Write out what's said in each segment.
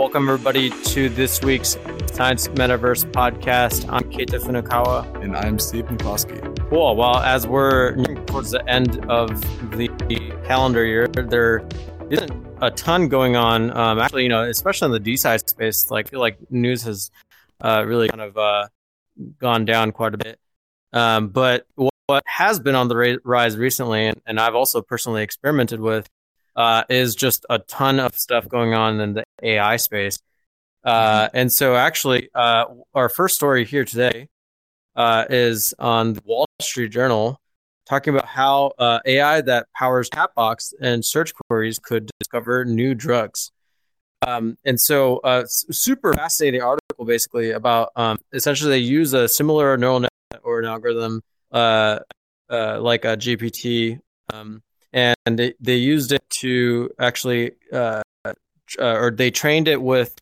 welcome everybody to this week's Science Metaverse podcast. I'm Keita Funakawa. And I'm Steve McCloskey. Cool. Well, as we're towards the end of the calendar year, there isn't a ton going on. Um, actually, you know, especially in the DeSci space, like I feel like news has uh, really kind of uh, gone down quite a bit. Um, but what has been on the rise recently, and, and I've also personally experimented with, uh, is just a ton of stuff going on in the AI space. Uh, mm-hmm. and so, actually, uh, our first story here today uh, is on the Wall Street Journal, talking about how uh, AI that powers chatbots and search queries could discover new drugs. Um, and so, uh, super fascinating article, basically about um, essentially they use a similar neural net or an algorithm like a GPT. Um, and they, they used it to actually, uh, uh, or they trained it with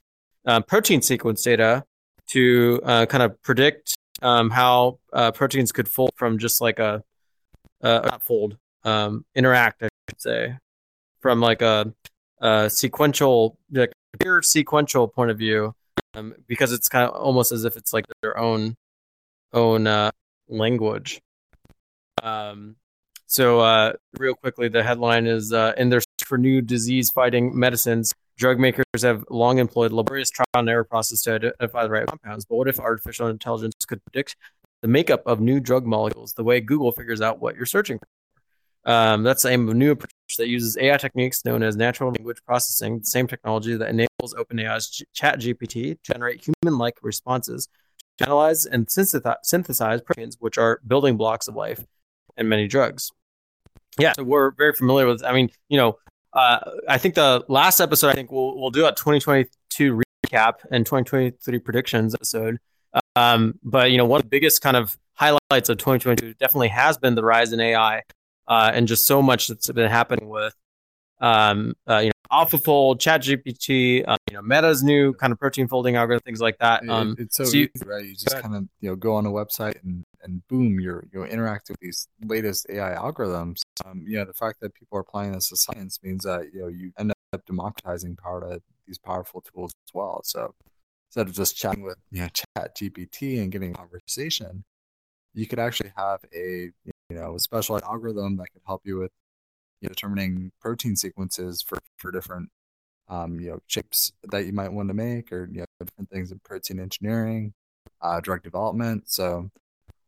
um, protein sequence data to uh, kind of predict um, how uh, proteins could fold from just like a, not fold, um, interact, I should say, from like a, a sequential, like pure sequential point of view, um, because it's kind of almost as if it's like their own own uh, language. Um, so, uh, real quickly, the headline is uh, In their search for new disease fighting medicines, drug makers have long employed laborious trial and error process to identify the right compounds. But what if artificial intelligence could predict the makeup of new drug molecules the way Google figures out what you're searching for? Um, that's the aim of a new approach that uses AI techniques known as natural language processing, the same technology that enables OpenAI's ChatGPT to generate human like responses to analyze and synthesize proteins, which are building blocks of life and many drugs. Yeah, so we're very familiar with. I mean, you know, uh, I think the last episode I think we'll we'll do a 2022 recap and 2023 predictions episode. Um, but you know, one of the biggest kind of highlights of 2022 definitely has been the rise in AI, uh, and just so much that's been happening with, um, uh, you know, AlphaFold, ChatGPT, uh, you know, Meta's new kind of protein folding algorithm, things like that. Um, it, it's so, so you, easy, right? You just kind of you know go on a website and and boom, you're you interact with these latest AI algorithms. Um, you know, the fact that people are applying this to science means that you know you end up democratizing power to these powerful tools as well. So instead of just chatting with you know Chat GPT and getting conversation, you could actually have a you know a specialized algorithm that could help you with you know, determining protein sequences for for different um, you know chips that you might want to make or you know different things in protein engineering, uh, drug development. So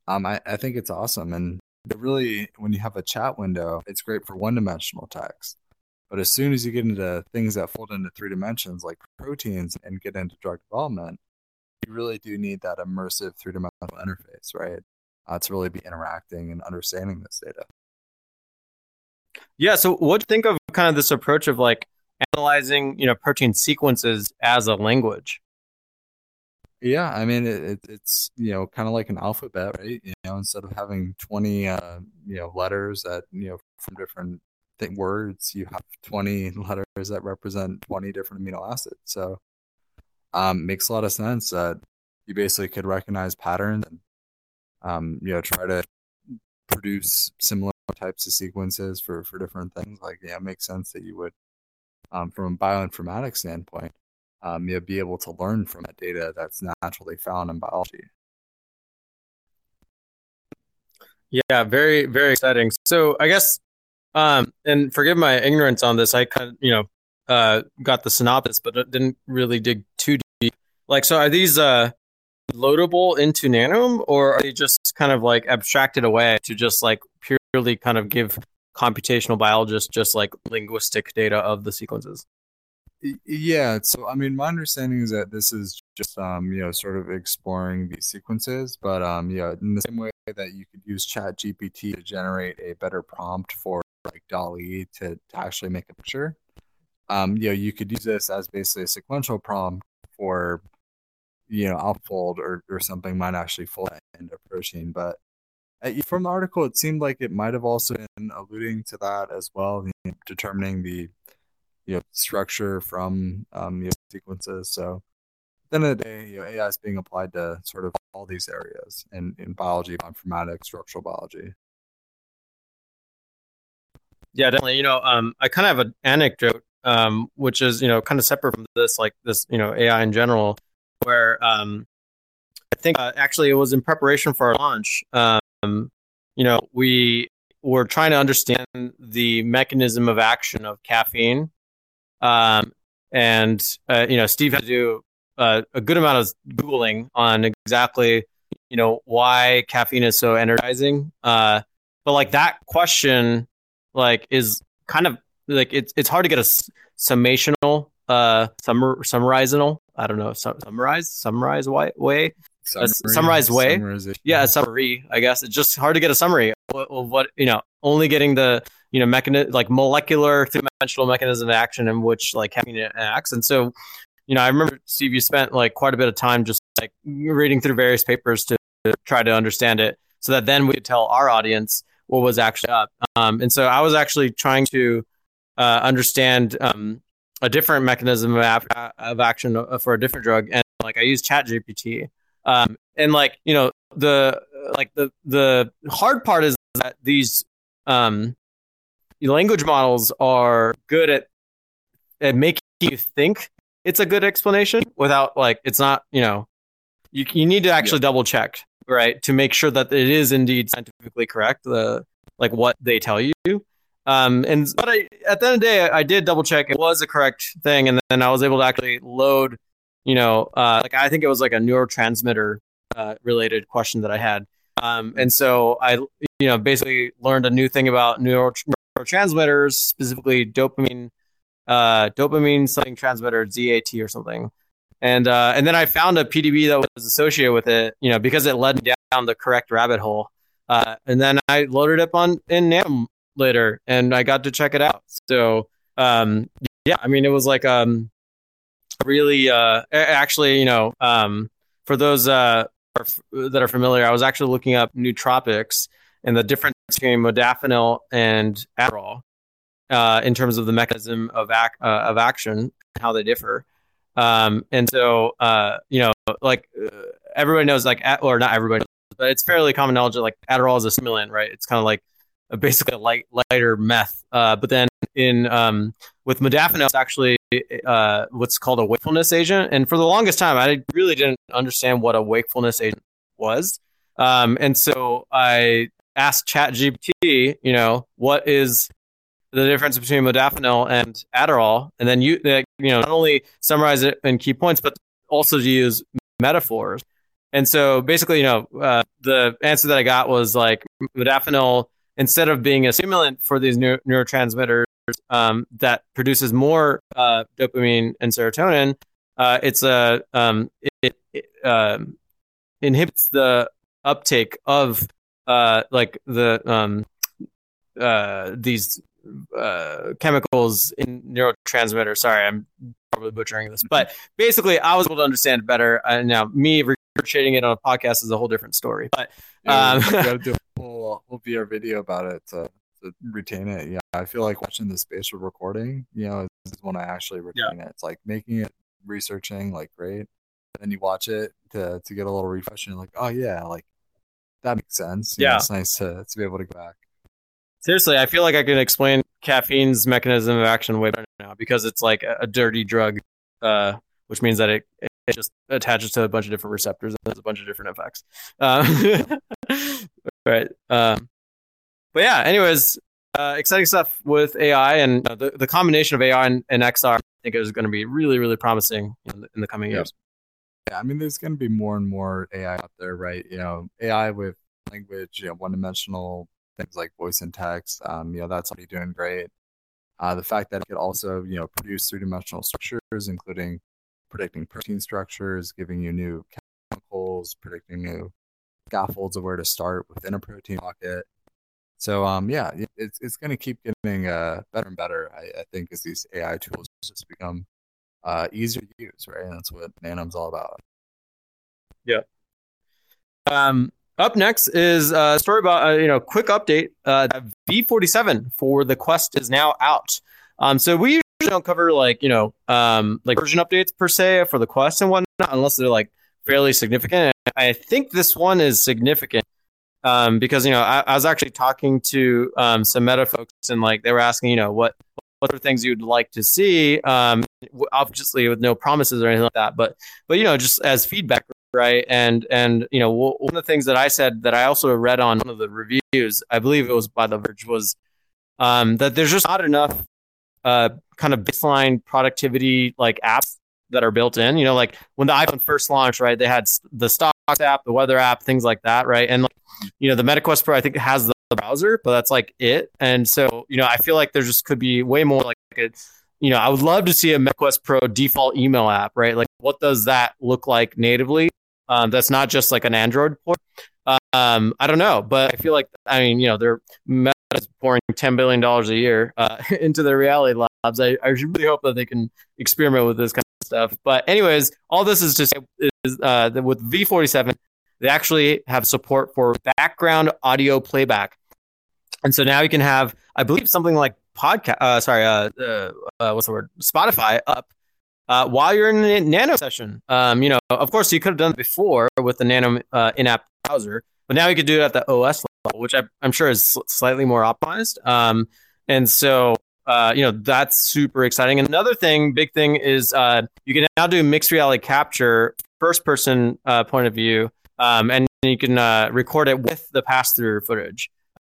um, I, I think it's awesome. And really, when you have a chat window, it's great for one dimensional text. But as soon as you get into things that fold into three dimensions, like proteins, and get into drug development, you really do need that immersive three dimensional interface, right? Uh, to really be interacting and understanding this data. Yeah. So, what do you think of kind of this approach of like analyzing, you know, protein sequences as a language? Yeah, I mean it, it, it's you know kind of like an alphabet, right? You know, instead of having twenty uh, you know letters that you know from different th- words, you have twenty letters that represent twenty different amino acids. So, um, makes a lot of sense that you basically could recognize patterns and um, you know try to produce similar types of sequences for for different things. Like, yeah, it makes sense that you would, um, from a bioinformatics standpoint um, you'll be able to learn from that data that's naturally found in biology. Yeah, very, very exciting. So I guess, um, and forgive my ignorance on this, I kind of, you know, uh, got the synopsis, but didn't really dig too deep. Like, so are these uh, loadable into Nanome, or are they just kind of like abstracted away to just like purely kind of give computational biologists just like linguistic data of the sequences? Yeah, so I mean, my understanding is that this is just um, you know, sort of exploring these sequences, but um, yeah, in the same way that you could use Chat GPT to generate a better prompt for like DALL-E to, to actually make a picture, um, you know, you could use this as basically a sequential prompt for, you know, AlphaFold or or something might actually fold into a protein, but from the article, it seemed like it might have also been alluding to that as well, you know, determining the you know structure from um, you know, sequences. So at the end of the day, you know, AI is being applied to sort of all these areas in, in biology, bioinformatics, structural biology. Yeah, definitely. You know, um, I kind of have an anecdote um, which is you know kind of separate from this, like this you know AI in general, where um, I think uh, actually it was in preparation for our launch. Um, you know, we were trying to understand the mechanism of action of caffeine, um, and uh, you know, Steve had to do uh, a good amount of googling on exactly you know why caffeine is so energizing. Uh, but like that question, like is kind of like it's it's hard to get a summational, uh, summar summarizal. I don't know, summarize, summarize way, summary, a summarized way. Yeah, a summary. I guess it's just hard to get a summary of what you know. Only getting the you know mechanism like molecular three-dimensional mechanism of action in which like caffeine acts, and so you know I remember Steve, you spent like quite a bit of time just like reading through various papers to, to try to understand it, so that then we could tell our audience what was actually up. Um, and so I was actually trying to uh, understand um, a different mechanism of, of action uh, for a different drug, and like I used Chat GPT. Um, and like you know the like the the hard part is that these um, language models are good at at making you think it's a good explanation without like it's not you know you you need to actually yeah. double check right to make sure that it is indeed scientifically correct the like what they tell you um, and but I, at the end of the day, I, I, did double check it was a correct thing, and then I was able to actually load, you know, uh, like I think it was like a neurotransmitter uh, related question that I had, um, and so I, you know, basically learned a new thing about neurotransmitters, specifically dopamine, uh, dopamine something transmitter ZAT or something, and uh, and then I found a PDB that was associated with it, you know, because it led me down the correct rabbit hole. Uh, and then I loaded up on in Nanome later and I got to check it out. So um, yeah, I mean it was like um really uh actually, you know, um for those uh that are familiar, I was actually looking up nootropics and the difference between modafinil and Adderall uh, in terms of the mechanism of ac- uh, of action, how they differ. Um, and so, uh, you know, like uh, everybody knows, like, or not everybody, knows, but it's fairly common knowledge that like Adderall is a stimulant, right? It's kind of like basically a light lighter meth. But then in um, with modafinil, it's actually uh, what's called a wakefulness agent. And for the longest time, I really didn't understand what a wakefulness agent was. Um, and so I asked ChatGPT, you know, what is the difference between modafinil and Adderall, and then you, you know, not only summarize it in key points, but also to use metaphors. And so basically, you know, uh, the answer that I got was like modafinil instead of being a stimulant for these neuro- neurotransmitters um, that produces more uh, dopamine and serotonin, uh, it's a um, it, it um, inhibits the uptake of uh, like the um, uh, these uh, chemicals in neurotransmitters. Sorry, I'm probably butchering this, but basically, I was able to understand it better. Uh, now, me regurgitating it on a podcast is a whole different story. But um, yeah, whole whole VR video about it to, to retain it. Yeah, I feel like watching the spatial recording, you know, is when I actually retain yeah. it. It's like making it, researching, like great. And then you watch it to to get a little refresh, and like, oh yeah, like that makes sense. You yeah, know, it's nice to to be able to go back. Seriously, I feel like I can explain caffeine's mechanism of action way better now because it's like a, a dirty drug, uh, which means that it, it just attaches to a bunch of different receptors and has a bunch of different effects. Um, right. Um, but yeah, anyways, uh, exciting stuff with AI and uh, the, the combination of AI and, and XR. I think is going to be really, really promising in the, in the coming years. Yeah, I mean, there's going to be more and more AI out there, right? You know, AI with language, you know, one-dimensional things like voice and text. Um, you know, that's already doing great. Uh, the fact that it could also, you know, produce three-dimensional structures, including predicting protein structures, giving you new chemicals, predicting new scaffolds of where to start within a protein pocket. So um, yeah, it's it's going to keep getting uh, better and better. I, I, think as these AI tools just become uh, easier to use, right? And that's what Nanome's all about. Yeah. Um, up next is a story about uh, you know quick update. Uh, V47 for the Quest is now out. Um, so we usually don't cover like you know um, like version updates per se for the Quest and whatnot unless they're like fairly significant. I think this one is significant um, because you know I, I was actually talking to um, some meta folks and like they were asking you know what what are things you'd like to see. Um, obviously, with no promises or anything like that, but but you know, just as feedback, right? And and you know, one of the things that I said that I also read on one of the reviews, I believe it was by The Verge, was um, that there's just not enough uh, kind of baseline productivity like apps that are built in. You know, like when the iPhone first launched, right? They had the stocks app, the weather app, things like that, right? And like, you know, the MetaQuest Pro, I think has the browser, but that's like it. And so, you know, I feel like there just could be way more like a, you know, I would love to see a MetaQuest Pro default email app, right? Like, what does that look like natively? Um, that's not just like an Android port. Um, I don't know, but I feel like I mean, you know, they're Meta's pouring ten billion dollars a year uh, into their reality labs. I, I really hope that they can experiment with this kind of stuff. But anyways, all this is just is uh, with V47, they actually have support for background audio playback, and so now you can have, I believe, something like podcast. Uh, sorry, uh, uh, uh, what's the word? Spotify up uh, while you're in a Nanome session. Um, you know, of course, you could have done it before with the Nanome uh, in-app browser, but now you could do it at the OS level, which I, am sure is slightly more optimized. Um, and so, you know, that's super exciting. Another thing, big thing, is you can now do mixed reality capture, first person uh, point of view, um, and you can uh, record it with the pass through footage.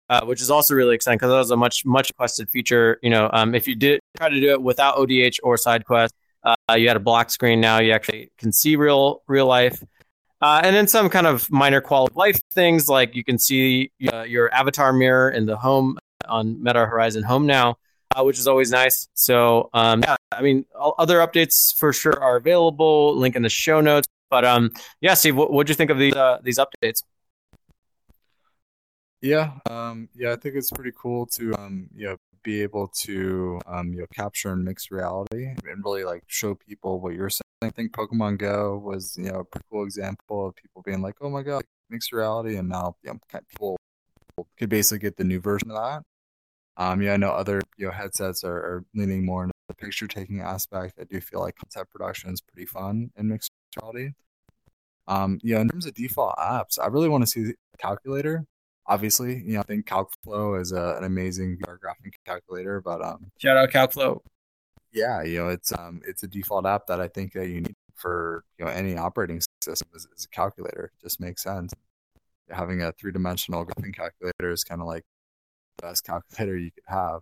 Uh, which is also really exciting because that was a much much requested feature. You know, um, if you did try to do it without ODH or SideQuest, uh, you had a block screen. Now you actually can see real real life. Uh, and then some kind of minor quality of life things like you can see uh, your avatar mirror in the home on Meta Horizon Home now, uh, which is always nice. So, um, yeah, I mean, other updates for sure are available. Link in the show notes. But um, yeah, Steve, what would you think of these uh, these updates? Yeah, um, yeah, I think it's pretty cool to um, you know be able to um, you know capture and mixed reality and really like show people what you're saying. I think Pokemon Go was you know a pretty cool example of people being like, oh my god, mixed reality, and now you know, people could basically get the new version of that. Um, yeah, I know other you know headsets are, are leaning more into the picture taking aspect. I do feel like content production is pretty fun in mixed reality. Um, yeah, in terms of default apps, I really want to see the calculator obviously, you know, I think CalcFlow is a, an amazing VR graphing calculator, but um, shout out CalcFlow. Yeah, you know, it's um, it's a default app that I think that you need for you know any operating system is, is a calculator. It just makes sense. Having a three dimensional graphing calculator is kind of like the best calculator you could have.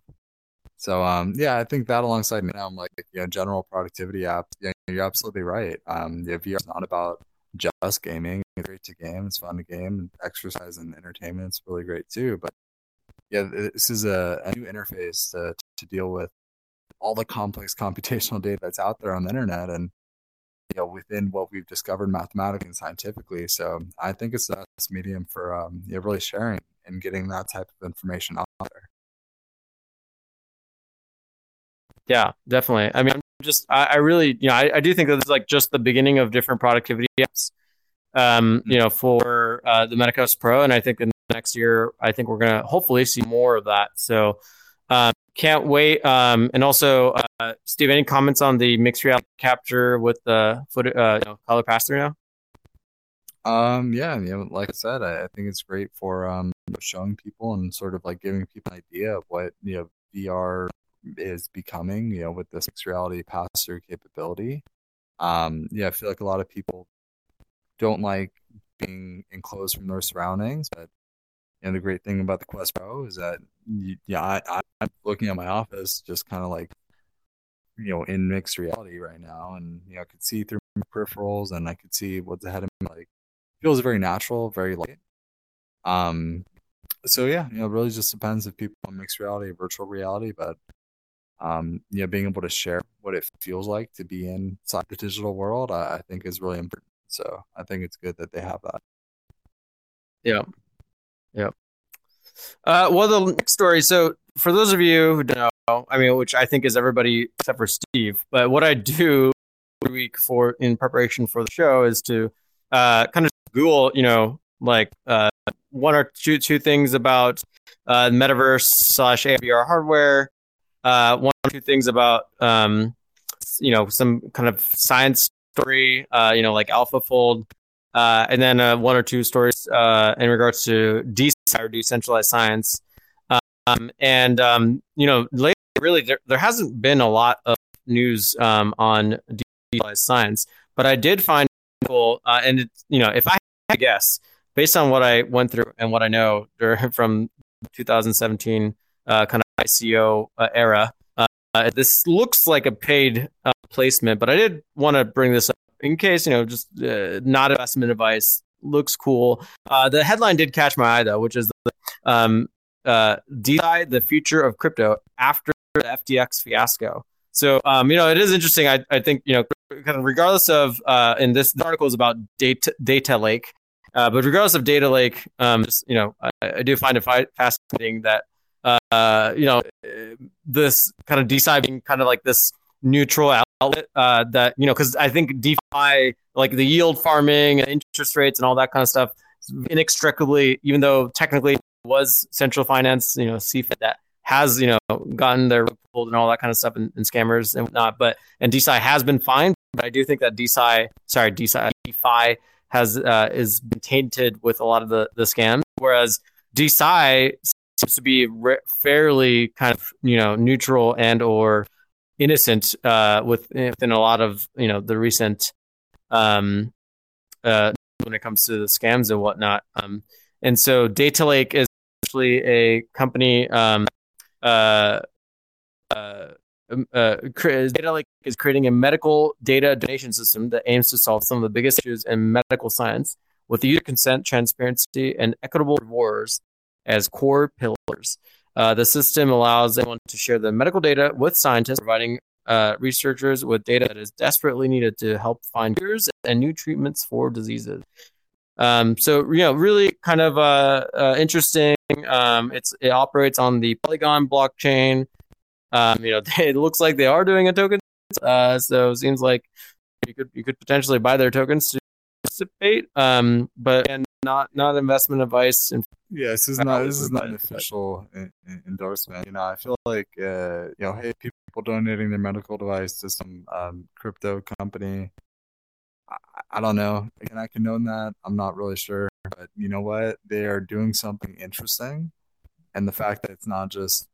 So um, yeah, I think that alongside now, I'm like you know, general productivity apps. Yeah, you're absolutely right. Um, yeah, VR is not about just gaming. It's great to game. It's fun to game. Exercise and entertainment is really great too. But yeah, this is a, a new interface to, to deal with all the complex computational data that's out there on the internet and you know within what we've discovered mathematically and scientifically so i think it's the best medium for um, you know, really sharing and getting that type of information out there yeah definitely. I mean I'm just I, I really you know I, I do think that this is like just the beginning of different productivity apps um you know for uh, the MetaQuest Pro and I think in the next year I think we're gonna hopefully see more of that. So um can't wait um and also uh Steve any comments on the mixed reality capture with the foot uh you know, color pass through now? Um yeah know like I said I, I think it's great for um showing people and sort of like giving people an idea of what you know VR is becoming, you know, with this mixed reality pass through capability. Um, yeah, I feel like a lot of people don't like being enclosed from their surroundings, but and the great thing about the Quest Pro is that, you, yeah, I, I'm looking at my office just kind of like, you know, in mixed reality right now, and you know, I could see through my peripherals, and I could see what's ahead of me. Like, feels very natural, very light. Um, so yeah, you know, it really just depends if people mixed reality, virtual reality, but um, you know, being able to share what it feels like to be inside the digital world, I, I think is really important. So I think it's good that they have that. Yeah. Yeah. Uh, well, the next story. So, for those of you who don't know, I mean, which I think is everybody except for Steve, but what I do every week for in preparation for the show is to uh, kind of Google, you know, like uh, one or two two things about uh, metaverse slash AR hardware, uh, one or two things about um, you know some kind of science story, uh, you know, like AlphaFold, uh, and then uh, one or two stories uh, in regards to or decentralized science. Um, and um, you know, later really there, there hasn't been a lot of news um, on decentralized science, but I did find cool, uh, and it, you know, if I had to guess based on what I went through and what I know from 2017 uh, kind of ICO uh, era, uh, this looks like a paid uh, placement, but I did want to bring this up in case you know, just uh, not investment advice. Looks cool. the headline did catch my eye though, which is the um, uh, DeSci, the future of crypto after the FTX fiasco. So, um, you know, it is interesting. I, I think, you know, kind of regardless of, uh, in this article is about data, data lake, uh, but regardless of data lake, um, just, you know, I, I do find it fascinating that, uh, you know, this kind of DeSci being kind of like this neutral outlet, uh, that, you know, cause I think DeFi, like the yield farming and interest rates and all that kind of stuff, inextricably, even though technically was central finance, you know, CeFi that has, you know, gotten their pulled and all that kind of stuff and, and scammers and whatnot. But and DeFi has been fine, but I do think that DeFi, sorry, DeFi, DeFi has uh, is tainted with a lot of the the scams, whereas DeSci to be re- fairly kind of you know neutral and or innocent uh, with, within a lot of you know the recent um, uh, when it comes to the scams and whatnot. Um, and so Data Lake is actually a company. Um, uh, uh, um, uh, Data Lake is creating a medical data donation system that aims to solve some of the biggest issues in medical science with user consent, transparency, and equitable rewards as core pillars. Uh, the system allows anyone to share the medical data with scientists, providing uh, researchers with data that is desperately needed to help find cures and new treatments for diseases. Um, so you know, really kind of uh, uh, interesting. Um, it's it operates on the Polygon blockchain. Um, you know, it looks like they are doing a token. Uh, so it seems like you could you could potentially buy their tokens to participate. Um, but again, not not investment advice. And yeah, this is not this is not an official endorsement. You know, I feel like uh, you know, hey, people donating their medical device to some um, crypto company I, don't know. Can I condone that? I'm not really sure. But you know what? They are doing something interesting. And the fact that it's not just,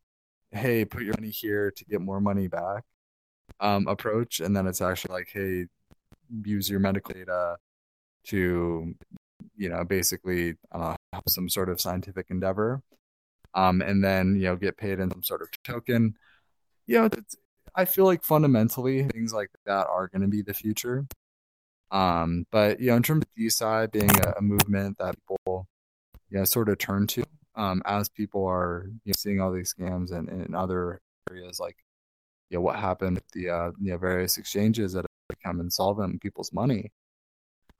hey, put your money here to get more money back um, approach. And then it's actually like, hey, use your medical data to, you know, basically uh, some sort of scientific endeavor. Um, and then, you know, get paid in some sort of token. You know, I feel like fundamentally things like that are going to be the future. Um, but you know, in terms of DeSci being a, a movement that people you know sort of turn to um, as people are you know, seeing all these scams and in other areas like you know what happened with the uh, you know various exchanges that have become insolvent in people's money.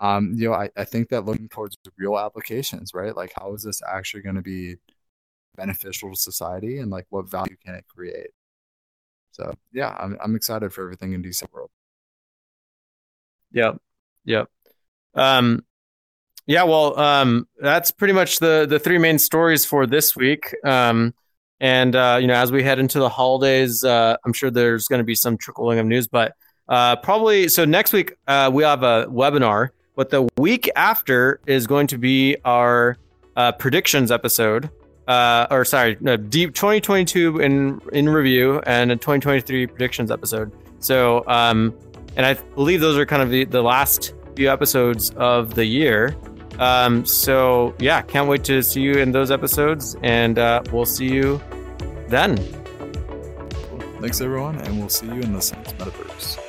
Um, you know, I, I think that looking towards real applications, right? Like how is this actually going to be beneficial to society and like what value can it create? So yeah, I'm I'm excited for everything in DeSci world. Yeah, Yep. Um, yeah, well, um, that's pretty much the the three main stories for this week. Um, and uh, you know, as we head into the holidays, uh, I'm sure there's going to be some trickling of news, but uh, probably so next week uh, we have a webinar, but the week after is going to be our uh, predictions episode. Uh, or sorry, no, deep 2022 in in review and a 2023 predictions episode. So um, and I believe those are kind of the, the last few episodes of the year. Um, so yeah, can't wait to see you in those episodes, and uh, we'll see you then. Thanks everyone, and we'll see you in the Science Metaverse.